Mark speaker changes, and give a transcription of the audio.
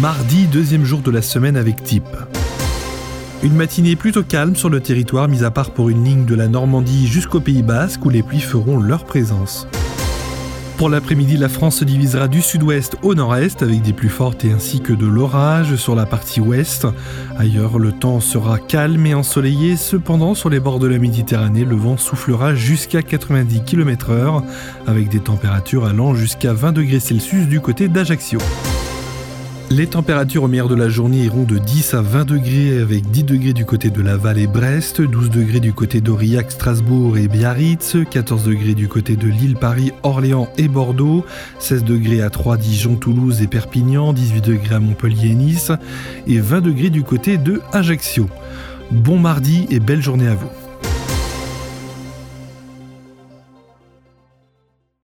Speaker 1: mardi, deuxième jour de la semaine avec type. Une matinée plutôt calme sur le territoire, mis à part pour une ligne de la Normandie jusqu'au Pays Basque où les pluies feront leur présence. Pour l'après-midi, la France se divisera du sud-ouest au nord-est avec des pluies fortes et ainsi que de l'orage sur la partie ouest. Ailleurs, le temps sera calme et ensoleillé. Cependant, sur les bords de la Méditerranée, le vent soufflera jusqu'à 90 km/h avec des températures allant jusqu'à 20 degrés Celsius du côté d'Ajaccio. Les températures au meilleur de la journée iront de 10 à 20 degrés avec 10 degrés du côté de Laval et Brest, 12 degrés du côté d'Aurillac, Strasbourg et Biarritz, 14 degrés du côté de Lille, Paris, Orléans et Bordeaux, 16 degrés à Troyes, Dijon, Toulouse et Perpignan, 18 degrés à Montpellier et Nice et 20 degrés du côté de Ajaccio. Bon mardi et belle journée à vous.